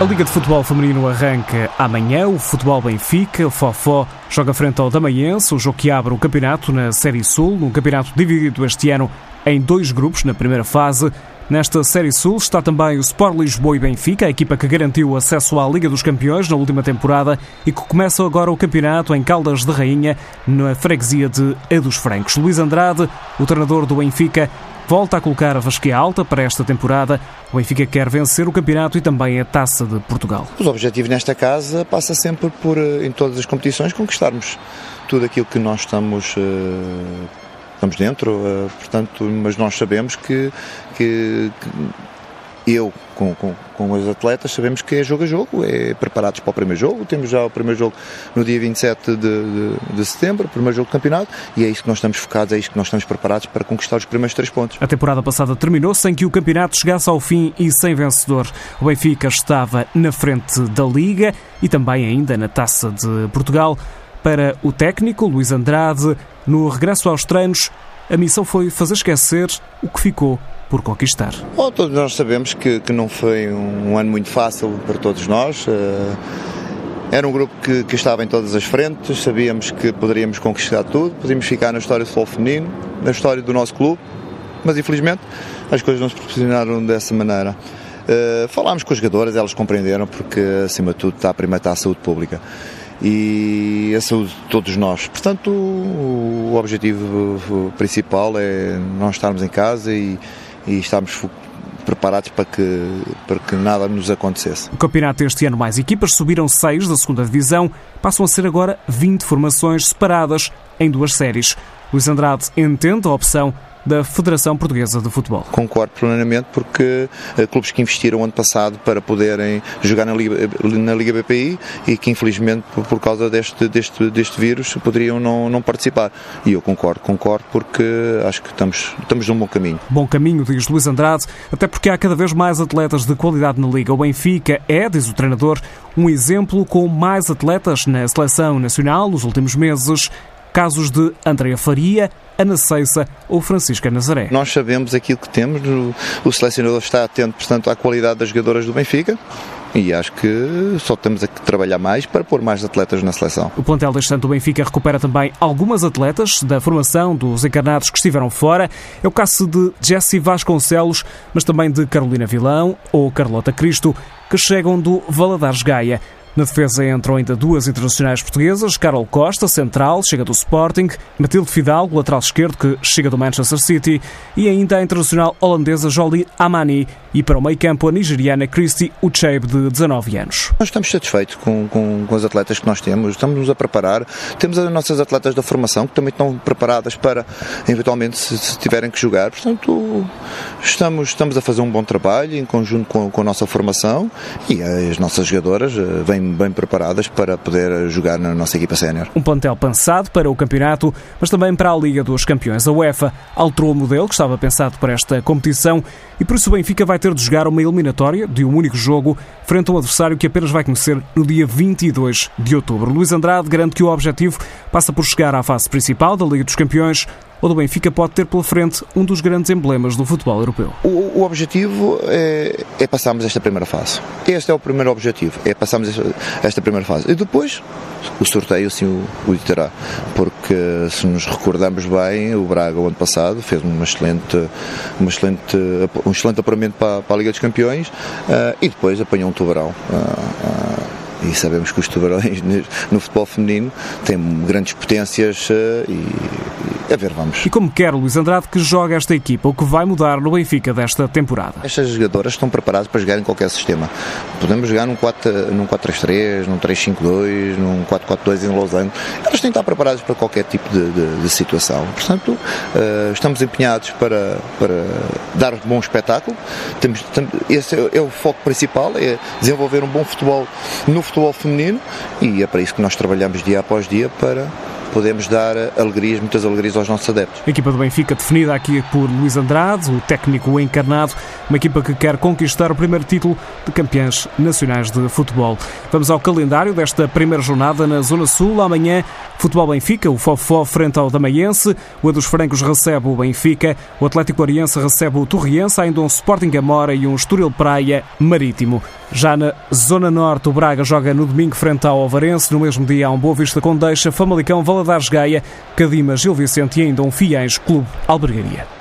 A Liga de Futebol Feminino arranca amanhã. O Futebol Benfica, o Fofó, joga frente ao Damaiense, o jogo que abre o campeonato na Série Sul, um campeonato dividido este ano em dois grupos na primeira fase. Nesta Série Sul está também o Sport Lisboa e Benfica, a equipa que garantiu acesso à Liga dos Campeões na última temporada e que começa agora o campeonato em Caldas de Rainha, na freguesia de A dos Francos. Luís Andrade, o treinador do Benfica, volta a colocar a vasquia alta para esta temporada. O Benfica quer vencer o campeonato e também a Taça de Portugal. Os objetivos nesta casa passa sempre por, eh, em todas as competições, conquistarmos tudo aquilo que nós estamos uh, estamos dentro, uh, portanto, mas nós sabemos que, que, que eu, com, com, com, os atletas, sabemos que é jogo a jogo, é preparados para o primeiro jogo. Temos já o primeiro jogo no dia 27 de, de, de setembro, o primeiro jogo do campeonato, e é isso que nós estamos focados, é isso que nós estamos preparados para conquistar os primeiros três pontos. A temporada passada terminou sem que o campeonato chegasse ao fim e sem vencedor. O Benfica estava na frente da Liga e também ainda na Taça de Portugal. Para o técnico Luís Andrade, no regresso aos treinos, a missão foi fazer esquecer o que ficou por conquistar. Oh, todos nós sabemos que, que não foi um, ano muito fácil para todos nós. Uh, era um grupo que, que, estava em todas as frentes, sabíamos que poderíamos conquistar tudo, podíamos ficar na história do futebol feminino, na história do nosso clube, mas infelizmente as coisas não se proporcionaram dessa maneira. Uh, falámos com as jogadoras, elas compreenderam, porque acima de tudo está a primeira está a saúde pública e a saúde de todos nós. Portanto, o objetivo principal é nós estarmos em casa e, e estarmos preparados para que, para que nada nos acontecesse. O campeonato este ano mais equipas subiram seis da segunda divisão, passam a ser agora 20 formações separadas em duas séries. Luís Andrade entende a opção da Federação Portuguesa de Futebol. Concordo plenamente porque uh, clubes que investiram ano passado para poderem jogar na Liga, na Liga BPI e que infelizmente por, por causa deste, deste, deste vírus poderiam não, não participar. E eu concordo, concordo porque acho que estamos, estamos num bom caminho. Bom caminho, diz Luís Andrade, até porque há cada vez mais atletas de qualidade na Liga. O Benfica é, diz o treinador, um exemplo com mais atletas na seleção nacional nos últimos meses casos de Andréa Faria, Ana Ceissa ou Francisca Nazaré. Nós sabemos aquilo que temos, o selecionador está atento, portanto, à qualidade das jogadoras do Benfica. E acho que só temos a que trabalhar mais para pôr mais atletas na seleção. O plantel deste ano do Benfica recupera também algumas atletas da formação dos encarnados que estiveram fora. É o caso de Jessie Vasconcelos, mas também de Carolina Vilão ou Carlota Cristo, que chegam do Valadares Gaia. Na defesa entram ainda duas internacionais portuguesas, Carol Costa, central, chega do Sporting, Matilde Fidalgo, lateral esquerdo, que chega do Manchester City, e ainda a internacional holandesa Jolie Amani, e para o meio campo a nigeriana Christy Uchebe, de 19 anos. Nós estamos satisfeitos com, com, com as atletas que nós temos, estamos-nos a preparar, temos as nossas atletas da formação que também estão preparadas para, eventualmente, se, se tiverem que jogar, portanto, estamos, estamos a fazer um bom trabalho em conjunto com, com a nossa formação e as nossas jogadoras eh, vêm bem preparadas para poder jogar na nossa equipa sénior. Um plantel pensado para o campeonato, mas também para a Liga dos Campeões. A UEFA alterou o modelo que estava pensado para esta competição e por isso o Benfica vai ter de jogar uma eliminatória de um único jogo frente a um adversário que apenas vai conhecer no dia 22 de outubro. Luís Andrade garante que o objetivo passa por chegar à fase principal da Liga dos Campeões ou do Benfica pode ter pela frente um dos grandes emblemas do futebol europeu. O, o objetivo é, é, passarmos esta primeira fase. Este é o primeiro objetivo, é passarmos esta, esta primeira fase. E depois o sorteio sim o, o ditará, porque se nos recordamos bem, o Braga o ano passado fez uma excelente, uma excelente, um excelente apuramento para, para a Liga dos Campeões uh, e depois apanhou um tubarão. Uh, uh, e sabemos que os tubarões no futebol feminino têm grandes potências e, a ver, vamos. E como quer Luís Andrade que joga esta equipa, o que vai mudar no Benfica desta temporada? Estas jogadoras estão preparadas para jogar em qualquer sistema. Podemos jogar num 4-3-3, num 4-3-3, num 3-5-2, num 4-4-2 em losango. Elas têm que estar preparadas para qualquer tipo de, de, de situação. Portanto, uh, estamos empenhados para, para dar um bom espetáculo. Temos, esse é, é o foco principal, é desenvolver um bom futebol no futebol feminino e é para isso que nós trabalhamos dia após dia para podemos dar alegrias, muitas alegrias aos nossos adeptos. A equipa do Benfica definida aqui por Luís Andrade, o técnico encarnado, uma equipa que quer conquistar o primeiro título de campeões nacionais de futebol. Vamos ao calendário desta primeira jornada na Zona Sul. Amanhã, Futebol Benfica, o Fofó frente ao Damaiense, o dos Francos recebe o Benfica, o Atlético Ariense recebe o Torriense, ainda um Sporting Amora e um Estoril Praia Marítimo. Já na Zona Norte, o Braga joga no domingo frente ao Alvarense. No mesmo dia há um Boa Vista com Deixa, Famalicão, Valadares Gaia, Cadima, Gil Vicente e ainda um Fiães Clube Albergaria.